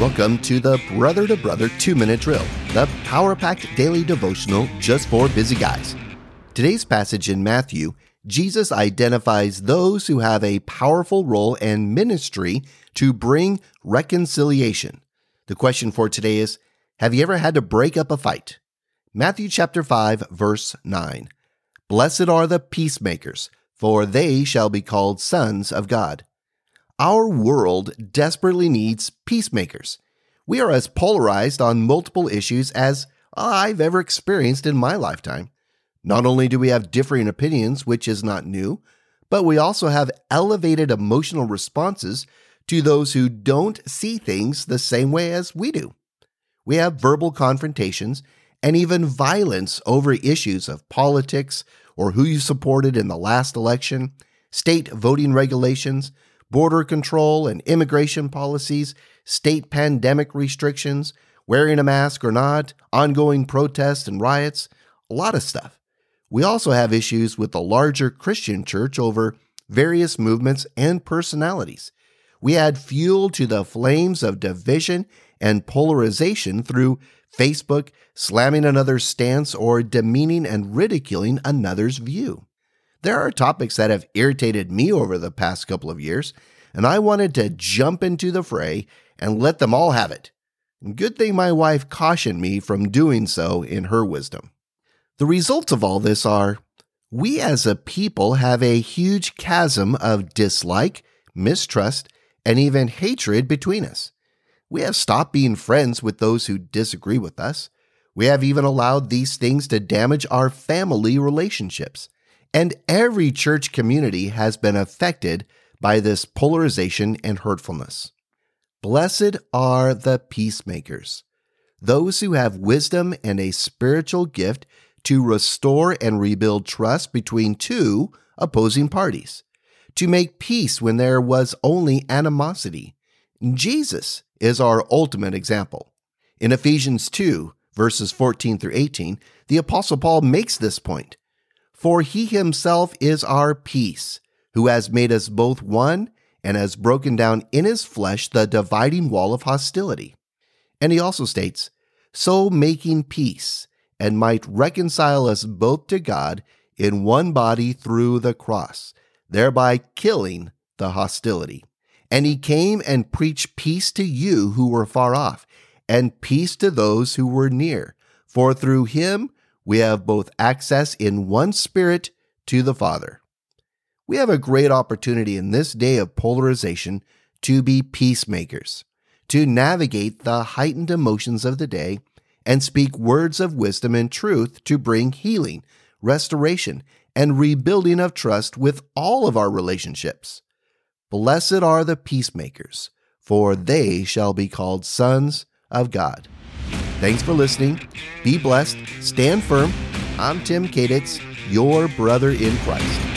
Welcome to the Brother to Brother 2 Minute Drill, the power packed daily devotional just for busy guys. Today's passage in Matthew, Jesus identifies those who have a powerful role and ministry to bring reconciliation. The question for today is Have you ever had to break up a fight? Matthew chapter 5, verse 9. Blessed are the peacemakers, for they shall be called sons of God. Our world desperately needs peacemakers. We are as polarized on multiple issues as I've ever experienced in my lifetime. Not only do we have differing opinions, which is not new, but we also have elevated emotional responses to those who don't see things the same way as we do. We have verbal confrontations and even violence over issues of politics or who you supported in the last election, state voting regulations, border control and immigration policies, state pandemic restrictions, wearing a mask or not, ongoing protests and riots, a lot of stuff. We also have issues with the larger Christian church over various movements and personalities. We add fuel to the flames of division and polarization through Facebook, slamming another's stance, or demeaning and ridiculing another's view. There are topics that have irritated me over the past couple of years, and I wanted to jump into the fray and let them all have it. Good thing my wife cautioned me from doing so in her wisdom. The results of all this are we as a people have a huge chasm of dislike, mistrust, and even hatred between us. We have stopped being friends with those who disagree with us. We have even allowed these things to damage our family relationships. And every church community has been affected by this polarization and hurtfulness. Blessed are the peacemakers, those who have wisdom and a spiritual gift to restore and rebuild trust between two opposing parties, to make peace when there was only animosity. Jesus is our ultimate example. In Ephesians 2, verses 14 through 18, the Apostle Paul makes this point for he himself is our peace, who has made us both one and has broken down in his flesh the dividing wall of hostility. And he also states, so making peace, and might reconcile us both to God in one body through the cross, thereby killing the hostility. And he came and preached peace to you who were far off, and peace to those who were near. For through him we have both access in one spirit to the Father. We have a great opportunity in this day of polarization to be peacemakers, to navigate the heightened emotions of the day and speak words of wisdom and truth to bring healing, restoration, and rebuilding of trust with all of our relationships. Blessed are the peacemakers, for they shall be called sons of God. Thanks for listening. Be blessed. Stand firm. I'm Tim Kaditz, your brother in Christ.